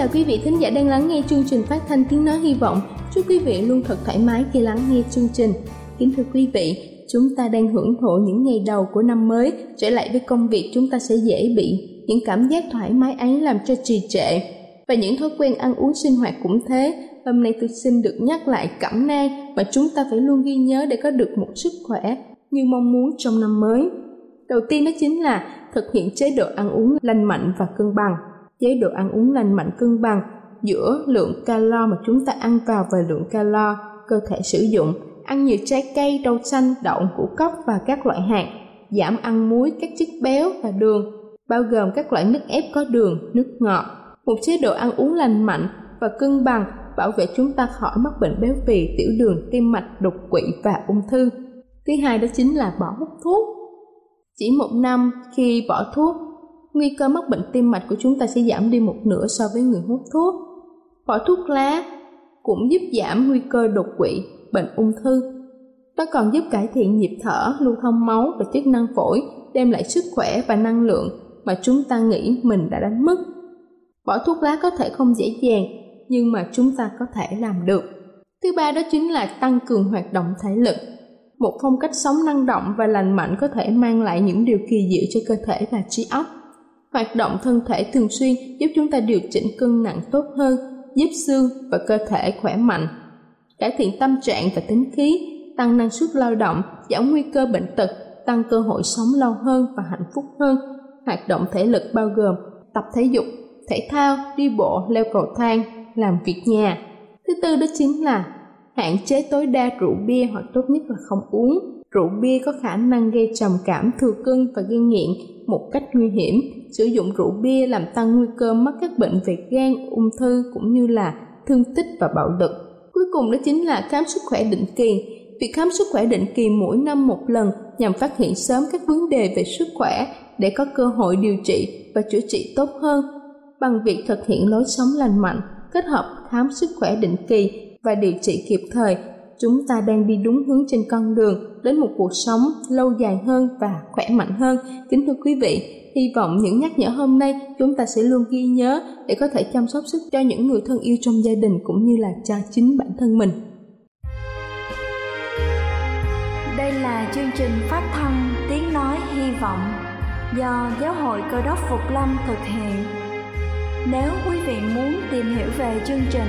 Chào quý vị thính giả đang lắng nghe chương trình phát thanh tiếng nói hy vọng. Chúc quý vị luôn thật thoải mái khi lắng nghe chương trình. Kính thưa quý vị, chúng ta đang hưởng thụ những ngày đầu của năm mới, trở lại với công việc chúng ta sẽ dễ bị những cảm giác thoải mái ấy làm cho trì trệ. Và những thói quen ăn uống sinh hoạt cũng thế. Hôm nay tôi xin được nhắc lại cẩm nang mà chúng ta phải luôn ghi nhớ để có được một sức khỏe như mong muốn trong năm mới. Đầu tiên đó chính là thực hiện chế độ ăn uống lành mạnh và cân bằng chế độ ăn uống lành mạnh cân bằng giữa lượng calo mà chúng ta ăn vào và lượng calo cơ thể sử dụng. Ăn nhiều trái cây, rau xanh, đậu, ngũ cốc và các loại hạt. Giảm ăn muối, các chất béo và đường, bao gồm các loại nước ép có đường, nước ngọt. Một chế độ ăn uống lành mạnh và cân bằng bảo vệ chúng ta khỏi mắc bệnh béo phì, tiểu đường, tim mạch, đột quỵ và ung thư. Thứ hai đó chính là bỏ hút thuốc. Chỉ một năm khi bỏ thuốc nguy cơ mắc bệnh tim mạch của chúng ta sẽ giảm đi một nửa so với người hút thuốc. Bỏ thuốc lá cũng giúp giảm nguy cơ đột quỵ, bệnh ung thư. Nó còn giúp cải thiện nhịp thở, lưu thông máu và chức năng phổi, đem lại sức khỏe và năng lượng mà chúng ta nghĩ mình đã đánh mất. Bỏ thuốc lá có thể không dễ dàng, nhưng mà chúng ta có thể làm được. Thứ ba đó chính là tăng cường hoạt động thể lực. Một phong cách sống năng động và lành mạnh có thể mang lại những điều kỳ diệu cho cơ thể và trí óc. Hoạt động thân thể thường xuyên giúp chúng ta điều chỉnh cân nặng tốt hơn, giúp xương và cơ thể khỏe mạnh. Cải thiện tâm trạng và tính khí, tăng năng suất lao động, giảm nguy cơ bệnh tật, tăng cơ hội sống lâu hơn và hạnh phúc hơn. Hoạt động thể lực bao gồm tập thể dục, thể thao, đi bộ, leo cầu thang, làm việc nhà. Thứ tư đó chính là hạn chế tối đa rượu bia hoặc tốt nhất là không uống Rượu bia có khả năng gây trầm cảm, thừa cân và gây nghiện một cách nguy hiểm. Sử dụng rượu bia làm tăng nguy cơ mắc các bệnh về gan, ung thư cũng như là thương tích và bạo lực. Cuối cùng đó chính là khám sức khỏe định kỳ. Việc khám sức khỏe định kỳ mỗi năm một lần nhằm phát hiện sớm các vấn đề về sức khỏe để có cơ hội điều trị và chữa trị tốt hơn bằng việc thực hiện lối sống lành mạnh, kết hợp khám sức khỏe định kỳ và điều trị kịp thời chúng ta đang đi đúng hướng trên con đường đến một cuộc sống lâu dài hơn và khỏe mạnh hơn. Kính thưa quý vị, hy vọng những nhắc nhở hôm nay chúng ta sẽ luôn ghi nhớ để có thể chăm sóc sức cho những người thân yêu trong gia đình cũng như là cho chính bản thân mình. Đây là chương trình phát thanh Tiếng Nói Hy Vọng do Giáo hội Cơ đốc Phục Lâm thực hiện. Nếu quý vị muốn tìm hiểu về chương trình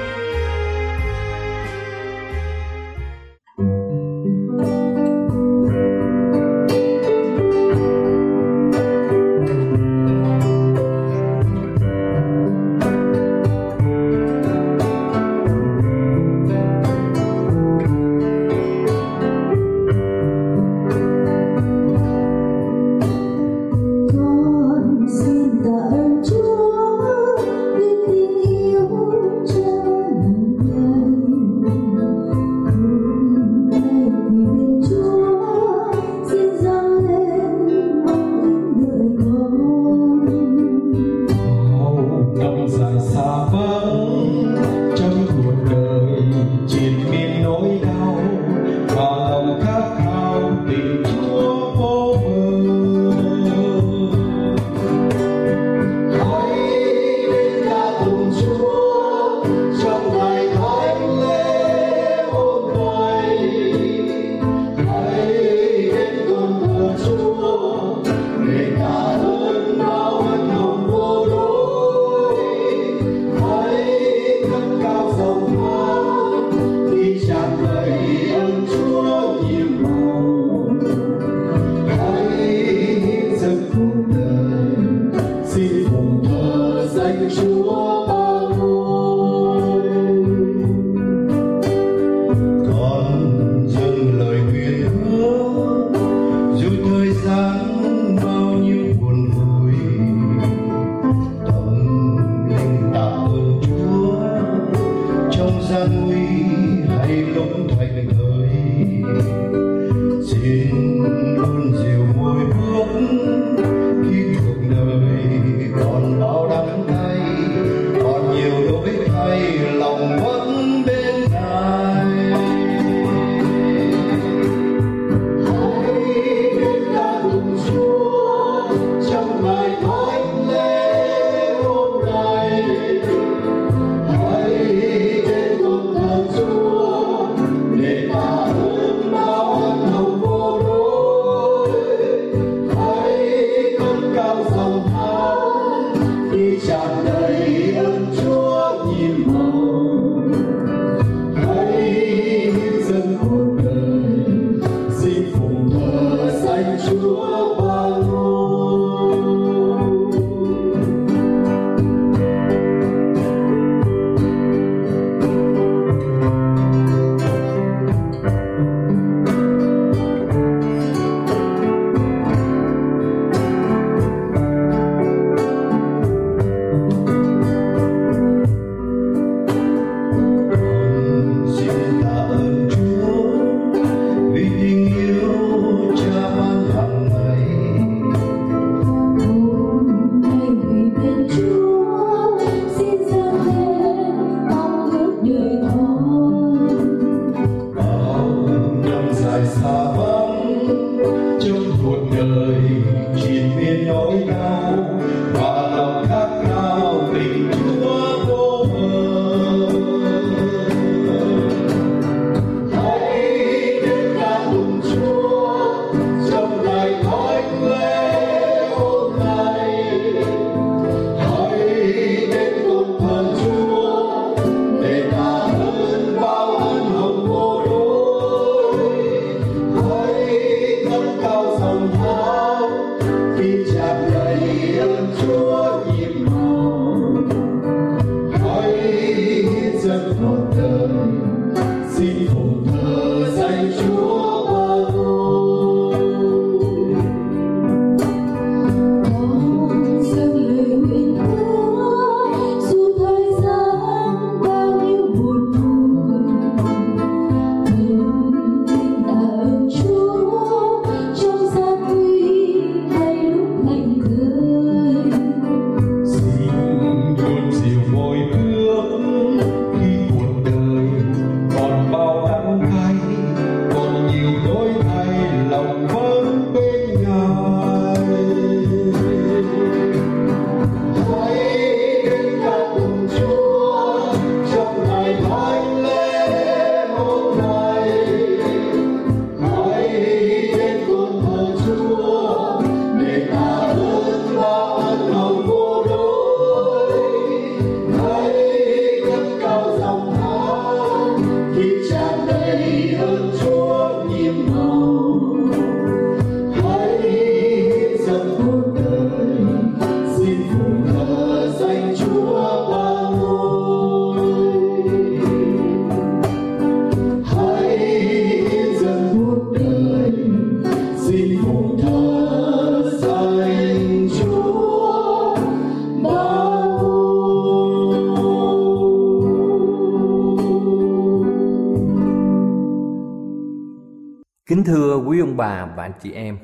Anh chị em,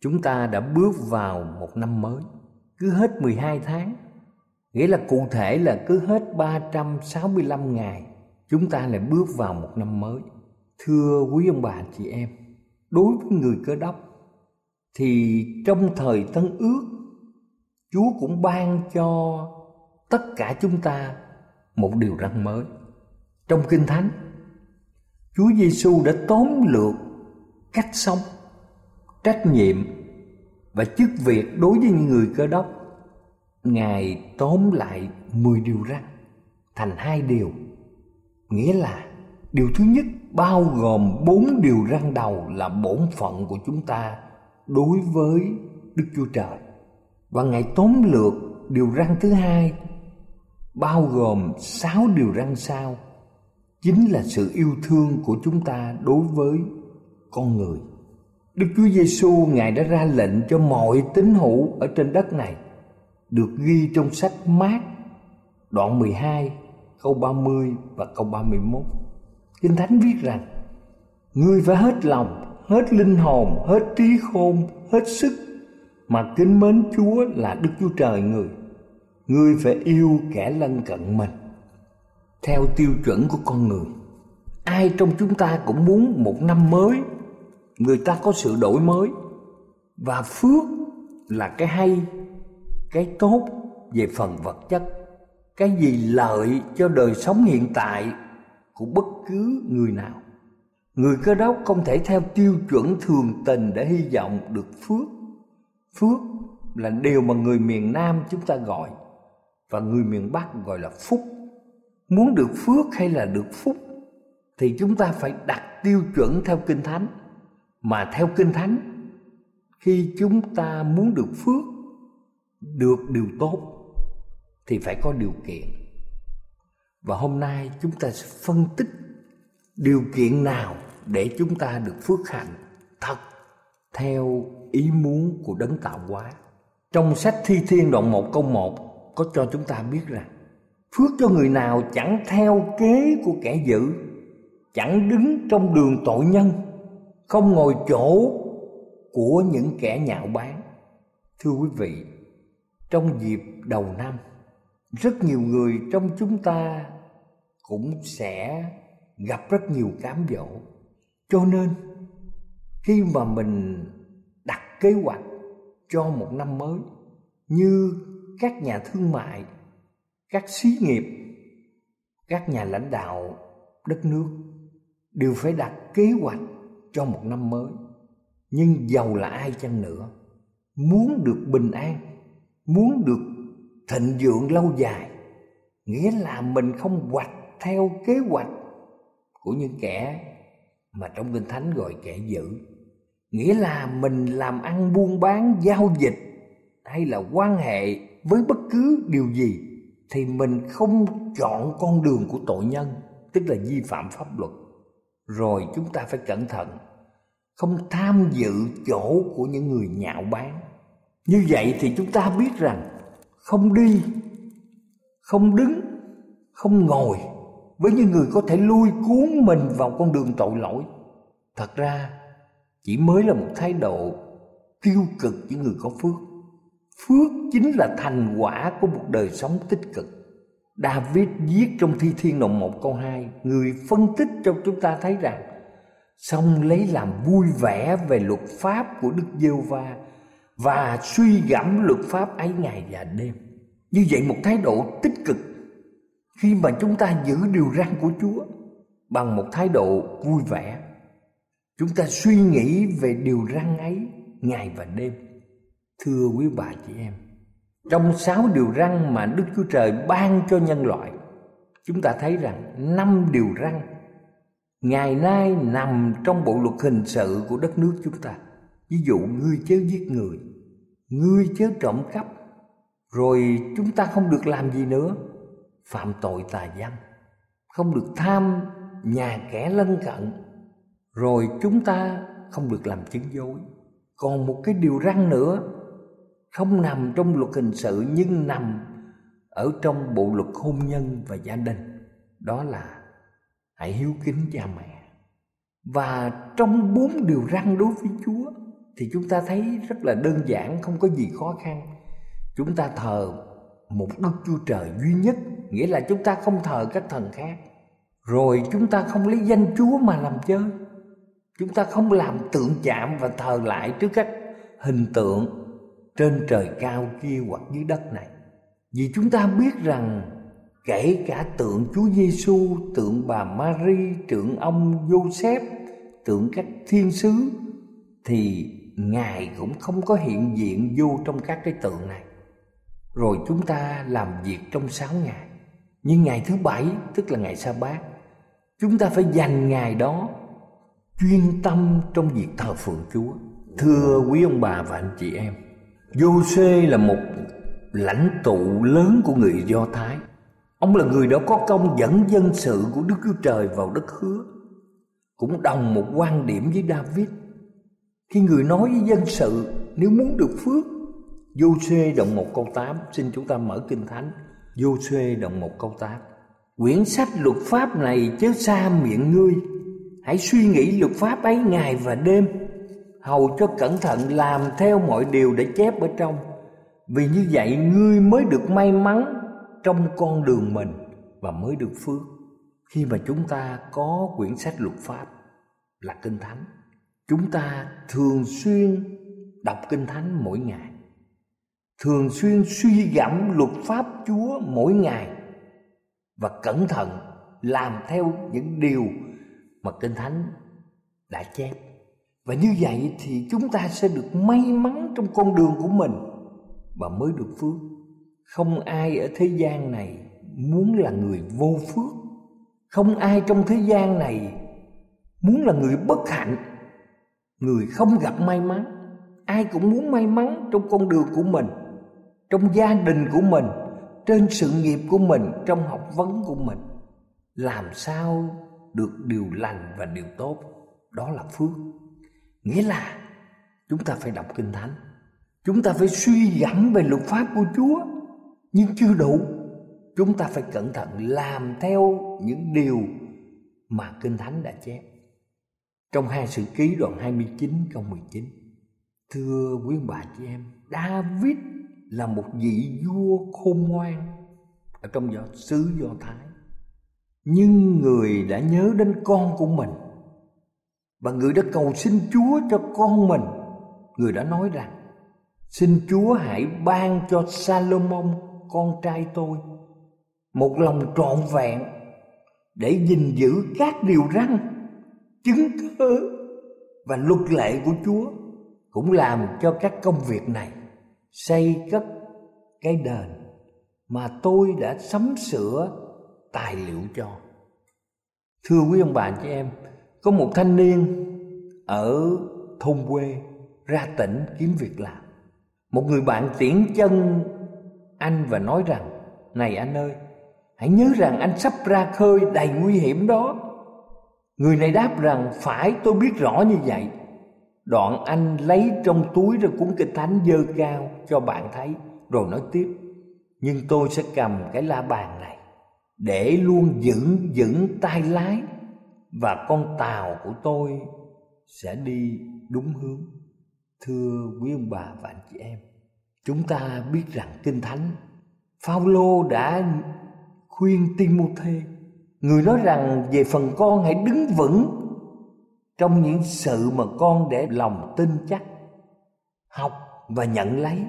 chúng ta đã bước vào một năm mới. Cứ hết 12 tháng, nghĩa là cụ thể là cứ hết 365 ngày, chúng ta lại bước vào một năm mới. Thưa quý ông bà chị em, đối với người cơ đốc thì trong thời tân ước Chúa cũng ban cho tất cả chúng ta một điều răn mới. Trong Kinh Thánh, Chúa Giêsu đã tóm lược cách sống, trách nhiệm và chức việc đối với những người cơ đốc. Ngài tóm lại 10 điều răn thành hai điều. Nghĩa là điều thứ nhất bao gồm bốn điều răn đầu là bổn phận của chúng ta đối với Đức Chúa Trời. Và Ngài tóm lược điều răn thứ hai bao gồm sáu điều răn sau, chính là sự yêu thương của chúng ta đối với con người. Đức Chúa Giêsu Ngài đã ra lệnh cho mọi tín hữu ở trên đất này được ghi trong sách Mát đoạn 12 câu 30 và câu 31. Kinh Thánh viết rằng Ngươi phải hết lòng, hết linh hồn, hết trí khôn, hết sức mà kính mến Chúa là Đức Chúa Trời người. Ngươi phải yêu kẻ lân cận mình theo tiêu chuẩn của con người. Ai trong chúng ta cũng muốn một năm mới người ta có sự đổi mới. Và phước là cái hay, cái tốt về phần vật chất, cái gì lợi cho đời sống hiện tại của bất cứ người nào. Người cơ đốc không thể theo tiêu chuẩn thường tình để hy vọng được phước. Phước là điều mà người miền nam chúng ta gọi và người miền bắc gọi là phúc. Muốn được phước hay là được phúc thì chúng ta phải đặt tiêu chuẩn theo kinh thánh mà theo kinh thánh khi chúng ta muốn được phước được điều tốt thì phải có điều kiện và hôm nay chúng ta sẽ phân tích điều kiện nào để chúng ta được phước hạnh thật theo ý muốn của đấng tạo hóa. Trong sách Thi Thiên đoạn 1 câu 1 có cho chúng ta biết rằng phước cho người nào chẳng theo kế của kẻ dữ, chẳng đứng trong đường tội nhân, không ngồi chỗ của những kẻ nhạo báng. Thưa quý vị, trong dịp đầu năm, rất nhiều người trong chúng ta cũng sẽ gặp rất nhiều cám dỗ. Cho nên khi mà mình đặt kế hoạch cho một năm mới như các nhà thương mại các xí nghiệp các nhà lãnh đạo đất nước đều phải đặt kế hoạch cho một năm mới. Nhưng giàu là ai chăng nữa? Muốn được bình an, muốn được thịnh vượng lâu dài, nghĩa là mình không hoạch theo kế hoạch của những kẻ mà trong kinh thánh gọi kẻ dữ. Nghĩa là mình làm ăn buôn bán, giao dịch, hay là quan hệ với bất cứ điều gì, thì mình không chọn con đường của tội nhân, tức là vi phạm pháp luật rồi chúng ta phải cẩn thận. Không tham dự chỗ của những người nhạo báng. Như vậy thì chúng ta biết rằng không đi, không đứng, không ngồi với những người có thể lui cuốn mình vào con đường tội lỗi. Thật ra, chỉ mới là một thái độ tiêu cực những người có phước. Phước chính là thành quả của một đời sống tích cực. David viết trong thi thiên đoạn 1 câu 2 Người phân tích cho chúng ta thấy rằng Xong lấy làm vui vẻ về luật pháp của Đức giêsu va Và suy gẫm luật pháp ấy ngày và đêm Như vậy một thái độ tích cực Khi mà chúng ta giữ điều răn của Chúa Bằng một thái độ vui vẻ Chúng ta suy nghĩ về điều răn ấy ngày và đêm. Thưa quý bà chị em, trong sáu điều răn mà Đức Chúa Trời ban cho nhân loại, chúng ta thấy rằng năm điều răn ngày nay nằm trong bộ luật hình sự của đất nước chúng ta. Ví dụ ngươi chớ giết người, ngươi chớ trộm cắp, rồi chúng ta không được làm gì nữa, phạm tội tà dâm, không được tham nhà kẻ lân cận, rồi chúng ta không được làm chứng dối còn một cái điều răn nữa không nằm trong luật hình sự, nhưng nằm ở trong bộ luật hôn nhân và gia đình. Đó là hãy hiếu kính cha mẹ. Và trong bốn điều răn đối với Chúa, thì chúng ta thấy rất là đơn giản, không có gì khó khăn. Chúng ta thờ một đức chúa trời duy nhất, nghĩa là chúng ta không thờ các thần khác. Rồi chúng ta không lấy danh chúa mà làm chơi chúng ta không làm tượng chạm và thờ lại trước các hình tượng trên trời cao kia hoặc dưới đất này. Vì chúng ta biết rằng kể cả tượng Chúa Giêsu, tượng bà Mary, tượng ông Joseph, tượng các thiên sứ thì ngài cũng không có hiện diện vô trong các cái tượng này. Rồi chúng ta làm việc trong sáu ngày. Nhưng ngày thứ bảy tức là ngày sa bát chúng ta phải dành ngày đó chuyên tâm trong việc thờ phượng chúa. Thưa quý ông bà và anh chị em Giô-xê là một lãnh tụ lớn của người Do Thái. Ông là người đã có công dẫn dân sự của Đức Chúa Trời vào đất hứa. Cũng đồng một quan điểm với David. Khi người nói với dân sự, nếu muốn được phước, Vô xê động một câu 8 Xin chúng ta mở kinh thánh. Vô xê động một câu 8 Quyển sách luật pháp này chớ xa miệng ngươi. Hãy suy nghĩ luật pháp ấy ngày và đêm. Hầu cho cẩn thận làm theo mọi điều đã chép ở trong. Vì như vậy ngươi mới được may mắn trong con đường mình Và mới được phước. Khi mà chúng ta có quyển sách luật pháp là kinh thánh, chúng ta thường xuyên đọc kinh thánh mỗi ngày. Thường xuyên suy gẫm luật pháp chúa mỗi ngày và cẩn thận làm theo những điều mà kinh thánh đã chép và như vậy thì chúng ta sẽ được may mắn trong con đường của mình và mới được phước. Không ai ở thế gian này muốn là người vô phước. Không ai trong thế gian này muốn là người bất hạnh. Người không gặp may mắn. Ai cũng muốn may mắn trong con đường của mình, trong gia đình của mình, trên sự nghiệp của mình, trong học vấn của mình. Làm sao được điều lành và điều tốt? Đó là phước nghĩa là chúng ta phải đọc kinh thánh. Chúng ta phải suy gẫm về luật pháp của chúa. Nhưng chưa đủ, chúng ta phải cẩn thận làm theo những điều mà kinh thánh đã chép. Trong hai sự ký đoạn 29 câu 19 Thưa quý bà chị em, David là một vị vua khôn ngoan. Ở trong do xứ Do Thái. Nhưng người đã nhớ đến con của mình và người đã cầu xin Chúa cho con mình Người đã nói rằng Xin Chúa hãy ban cho Salomon con trai tôi Một lòng trọn vẹn Để gìn giữ các điều răn chứng cớ và luật lệ của Chúa cũng làm cho các công việc này xây cất cái đền mà tôi đã sắm sửa tài liệu cho. Thưa quý ông bà chị em, có một thanh niên ở thôn quê ra tỉnh kiếm việc làm. Một người bạn tiễn chân anh và nói rằng Này anh ơi, hãy nhớ rằng anh sắp ra khơi đầy nguy hiểm đó. Người này đáp rằng phải tôi biết rõ như vậy. Đoạn anh lấy trong túi ra cuốn kinh thánh dơ cao cho bạn thấy Rồi nói tiếp Nhưng tôi sẽ cầm cái la bàn này Để luôn vững vững tay lái. Và con tàu của tôi sẽ đi đúng hướng. Thưa quý ông bà và anh chị em, Chúng ta biết rằng Kinh Thánh, Phaolô đã khuyên Timôthê, Người nói rằng về phần con hãy đứng vững trong những sự mà con để lòng tin chắc, học và nhận lấy.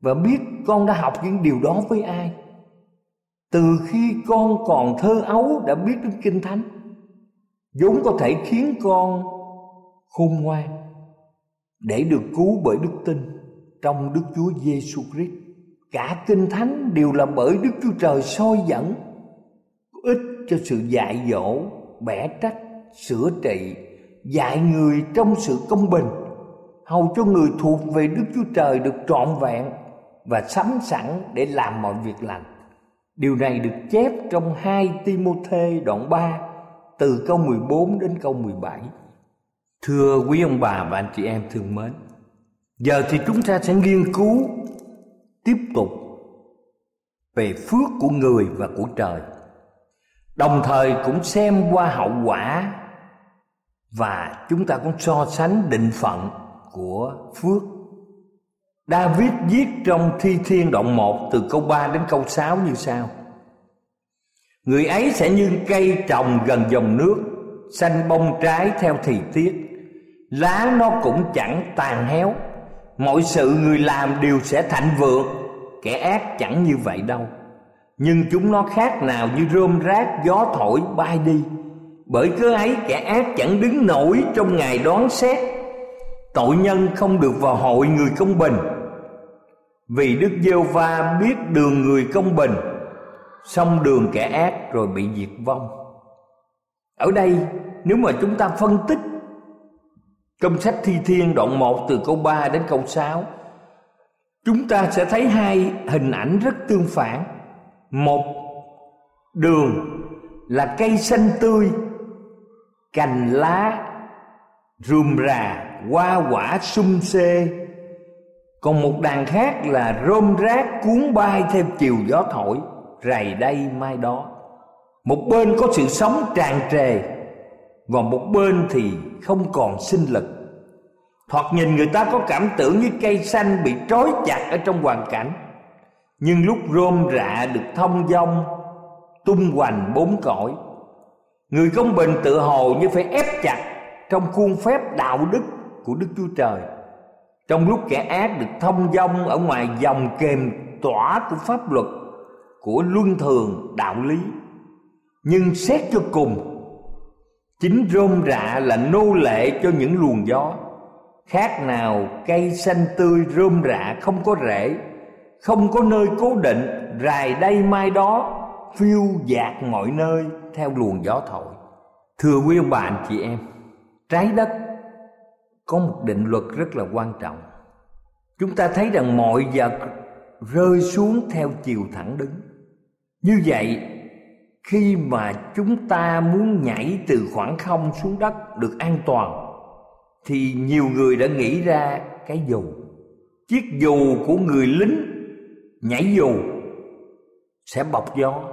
Và biết con đã học những điều đó với ai. Từ khi con còn thơ ấu đã biết đến kinh thánh vốn có thể khiến con khôn ngoan, để được cứu bởi đức tin trong Đức Chúa Giêsu Christ. Cả kinh thánh đều là bởi Đức Chúa Trời soi dẫn ích cho sự dạy dỗ, bẻ trách, sửa trị, dạy người trong sự công bình, hầu cho người thuộc về đức chúa trời được trọn vẹn và sẵn sẵn để làm mọi việc lành điều này được chép trong 2 Timôthê đoạn 3 từ câu 14 đến câu 17 thưa quý ông bà và anh chị em thương mến, giờ thì chúng ta sẽ nghiên cứu tiếp tục về phước của người và của trời. Đồng thời cũng xem qua hậu quả và chúng ta cũng so sánh định phận của phước. David viết trong Thi Thiên đoạn 1 từ câu 3 đến câu 6 như sau. Người ấy sẽ như cây trồng gần dòng nước, Xanh bông trái theo thì tiết. Lá nó cũng chẳng tàn héo. Mọi sự người làm đều sẽ thạnh vượng. Kẻ ác chẳng như vậy đâu. Nhưng chúng nó khác nào như rơm rác, gió thổi, bay đi. Bởi cớ ấy, kẻ ác chẳng đứng nổi trong ngày đoán xét. Tội nhân không được vào hội người công bình. Vì Đức Giêsu va biết đường người công bình Xong đường kẻ ác rồi bị diệt vong. Ở đây, nếu mà chúng ta phân tích Trong sách Thi Thiên đoạn 1 từ câu 3 đến câu 6 Chúng ta sẽ thấy hai hình ảnh rất tương phản. Một, đường là cây xanh tươi, Cành lá rùm rà, hoa quả sum xê Còn một đàn khác là rôm rác cuốn bay theo chiều gió thổi. Rày đây mai đó. Một bên có sự sống tràn trề, và một bên thì không còn sinh lực. Thoạt nhìn người ta có cảm tưởng như cây xanh bị trói chặt ở trong hoàn cảnh. Nhưng lúc rôm rạ được thông dong, Tung hoành bốn cõi. Người công bình tự hồ như phải ép chặt Trong khuôn phép đạo đức của Đức Chúa Trời. Trong lúc kẻ ác được thông dong Ở ngoài dòng kềm tỏa của pháp luật của luân thường đạo lý. Nhưng xét cho cùng, Chính rôm rạ là nô lệ cho những luồng gió. Khác nào, cây xanh tươi rôm rạ không có rễ, không có nơi cố định rài đây mai đó, phiêu dạt mọi nơi theo luồng gió thổi. Thưa quý ông bà, anh chị em, trái đất có một định luật rất là quan trọng. Chúng ta thấy rằng mọi vật rơi xuống theo chiều thẳng đứng như vậy, khi mà chúng ta muốn nhảy từ khoảng không xuống đất được an toàn, thì nhiều người đã nghĩ ra cái dù. Chiếc dù của người lính nhảy dù sẽ bọc gió.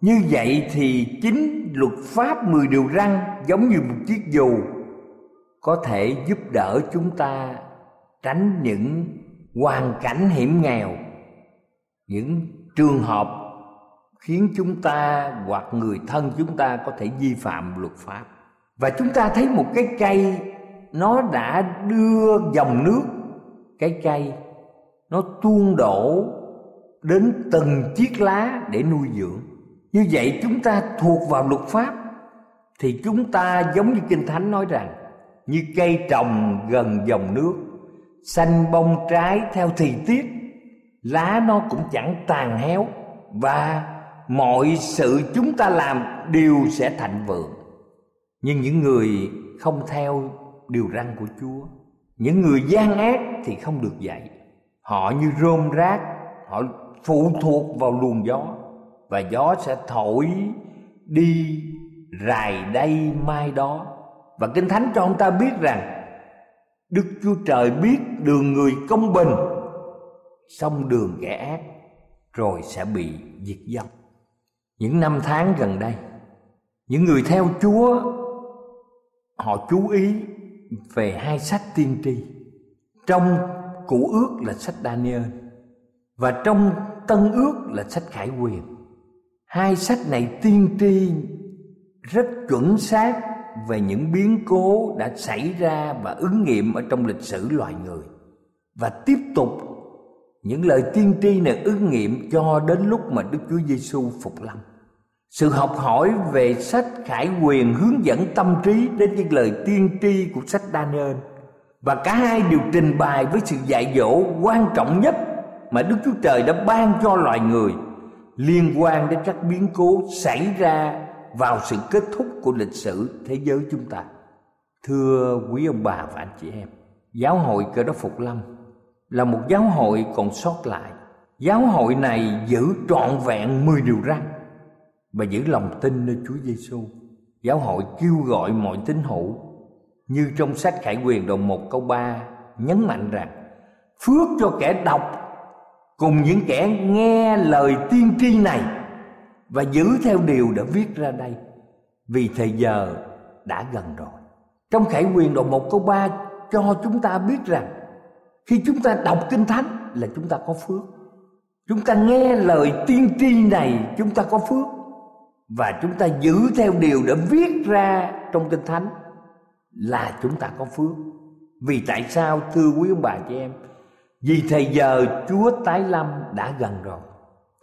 Như vậy thì chính luật pháp mười điều răn giống như một chiếc dù có thể giúp đỡ chúng ta tránh những hoàn cảnh hiểm nghèo, những trường hợp khiến chúng ta hoặc người thân chúng ta có thể vi phạm luật pháp. Và chúng ta thấy một cái cây, nó đã đưa dòng nước, cái cây, nó tuôn đổ đến từng chiếc lá để nuôi dưỡng. Như vậy chúng ta thuộc vào luật pháp, thì chúng ta giống như kinh thánh nói rằng, như cây trồng gần dòng nước, xanh bông trái theo thì tiết, lá nó cũng chẳng tàn héo và mọi sự chúng ta làm đều sẽ thành vượng nhưng những người không theo điều răn của Chúa. Những người gian ác thì không được dạy. Họ như rôm rác, họ phụ thuộc vào luồng gió và gió sẽ thổi đi rài đây mai đó. Và Kinh Thánh cho ông ta biết rằng Đức Chúa Trời biết đường người công bình Xong đường kẻ ác Rồi sẽ bị diệt vong những năm tháng gần đây, Những người theo Chúa, Họ chú ý về hai sách tiên tri. Trong cụ ước là sách Daniel và trong tân ước là sách Khải Quyền. Hai sách này tiên tri rất chuẩn xác về những biến cố đã xảy ra và ứng nghiệm ở trong lịch sử loài người và tiếp tục những lời tiên tri này ứng nghiệm cho đến lúc mà Đức Chúa Giêsu phục lâm. Sự học hỏi về sách Khải Quyền hướng dẫn tâm trí đến những lời tiên tri của sách Daniel và cả hai đều trình bày với sự dạy dỗ quan trọng nhất mà Đức Chúa Trời đã ban cho loài người liên quan đến các biến cố xảy ra vào sự kết thúc của lịch sử thế giới chúng ta. Thưa quý ông bà và anh chị em, giáo hội Cơ đốc Phục Lâm là một giáo hội còn sót lại. Giáo hội này giữ trọn vẹn 10 điều răn và giữ lòng tin nơi Chúa Giêsu. Giáo hội kêu gọi mọi tín hữu như trong sách Khải Quyền đoạn 1 câu 3 nhấn mạnh rằng, phước cho kẻ đọc cùng những kẻ nghe lời tiên tri này và giữ theo điều đã viết ra đây, vì thời giờ đã gần rồi. trong khải quyền đoạn một câu 3 cho chúng ta biết rằng khi chúng ta đọc kinh thánh là chúng ta có phước. Chúng ta nghe lời tiên tri này, chúng ta có phước. Và chúng ta giữ theo điều đã viết ra trong kinh thánh là chúng ta có phước. Vì tại sao, thưa quý ông bà chị em? Vì thời giờ chúa tái lâm đã gần rồi.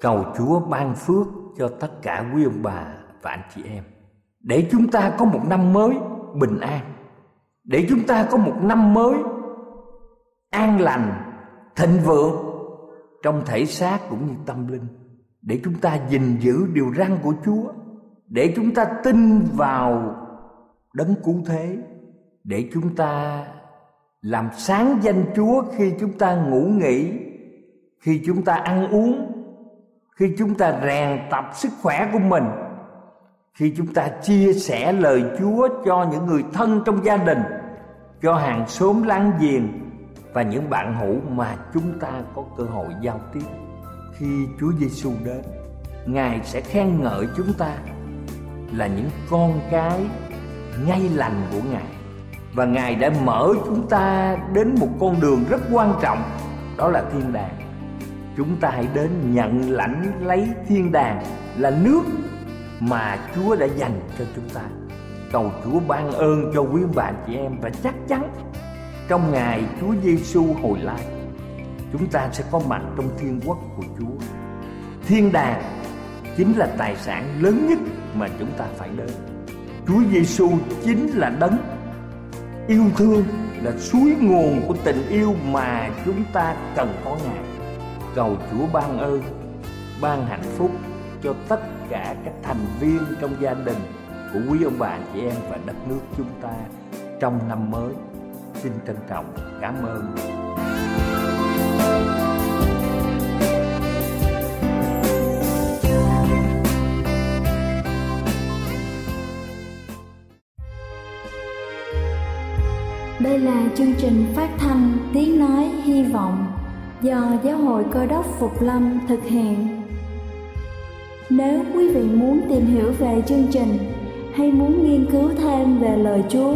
Cầu chúa ban phước cho tất cả quý ông bà và anh chị em. Để chúng ta có một năm mới bình an. Để chúng ta có một năm mới an lành, thịnh vượng trong thể xác cũng như tâm linh, để chúng ta gìn giữ điều răn của Chúa, để chúng ta tin vào đấng cứu thế, để chúng ta làm sáng danh Chúa khi chúng ta ngủ nghỉ, khi chúng ta ăn uống, khi chúng ta rèn tập sức khỏe của mình, khi chúng ta chia sẻ lời Chúa cho những người thân trong gia đình, cho hàng xóm láng giềng và những bạn hữu mà chúng ta có cơ hội giao tiếp khi Chúa Giêsu đến, Ngài sẽ khen ngợi chúng ta là những con cái ngay lành của Ngài. Và Ngài đã mở chúng ta đến một con đường rất quan trọng, đó là thiên đàng. Chúng ta hãy đến nhận lãnh lấy thiên đàng là nước mà Chúa đã dành cho chúng ta. Cầu Chúa ban ơn cho quý bạn chị em và chắc chắn trong ngày Chúa Giêsu hồi lai, chúng ta sẽ có mặt trong thiên quốc của Chúa. Thiên đàng chính là tài sản lớn nhất mà chúng ta phải đến. Chúa Giêsu chính là đấng yêu thương, là suối nguồn của tình yêu mà chúng ta cần có ngài. Cầu chúa ban ơn, ban hạnh phúc cho tất cả các thành viên trong gia đình của quý ông bà, chị em và đất nước chúng ta trong năm mới xin trân trọng cảm ơn Đây là chương trình phát thanh Tiếng Nói Hy Vọng do Giáo hội Cơ đốc Phục Lâm thực hiện. Nếu quý vị muốn tìm hiểu về chương trình hay muốn nghiên cứu thêm về lời Chúa,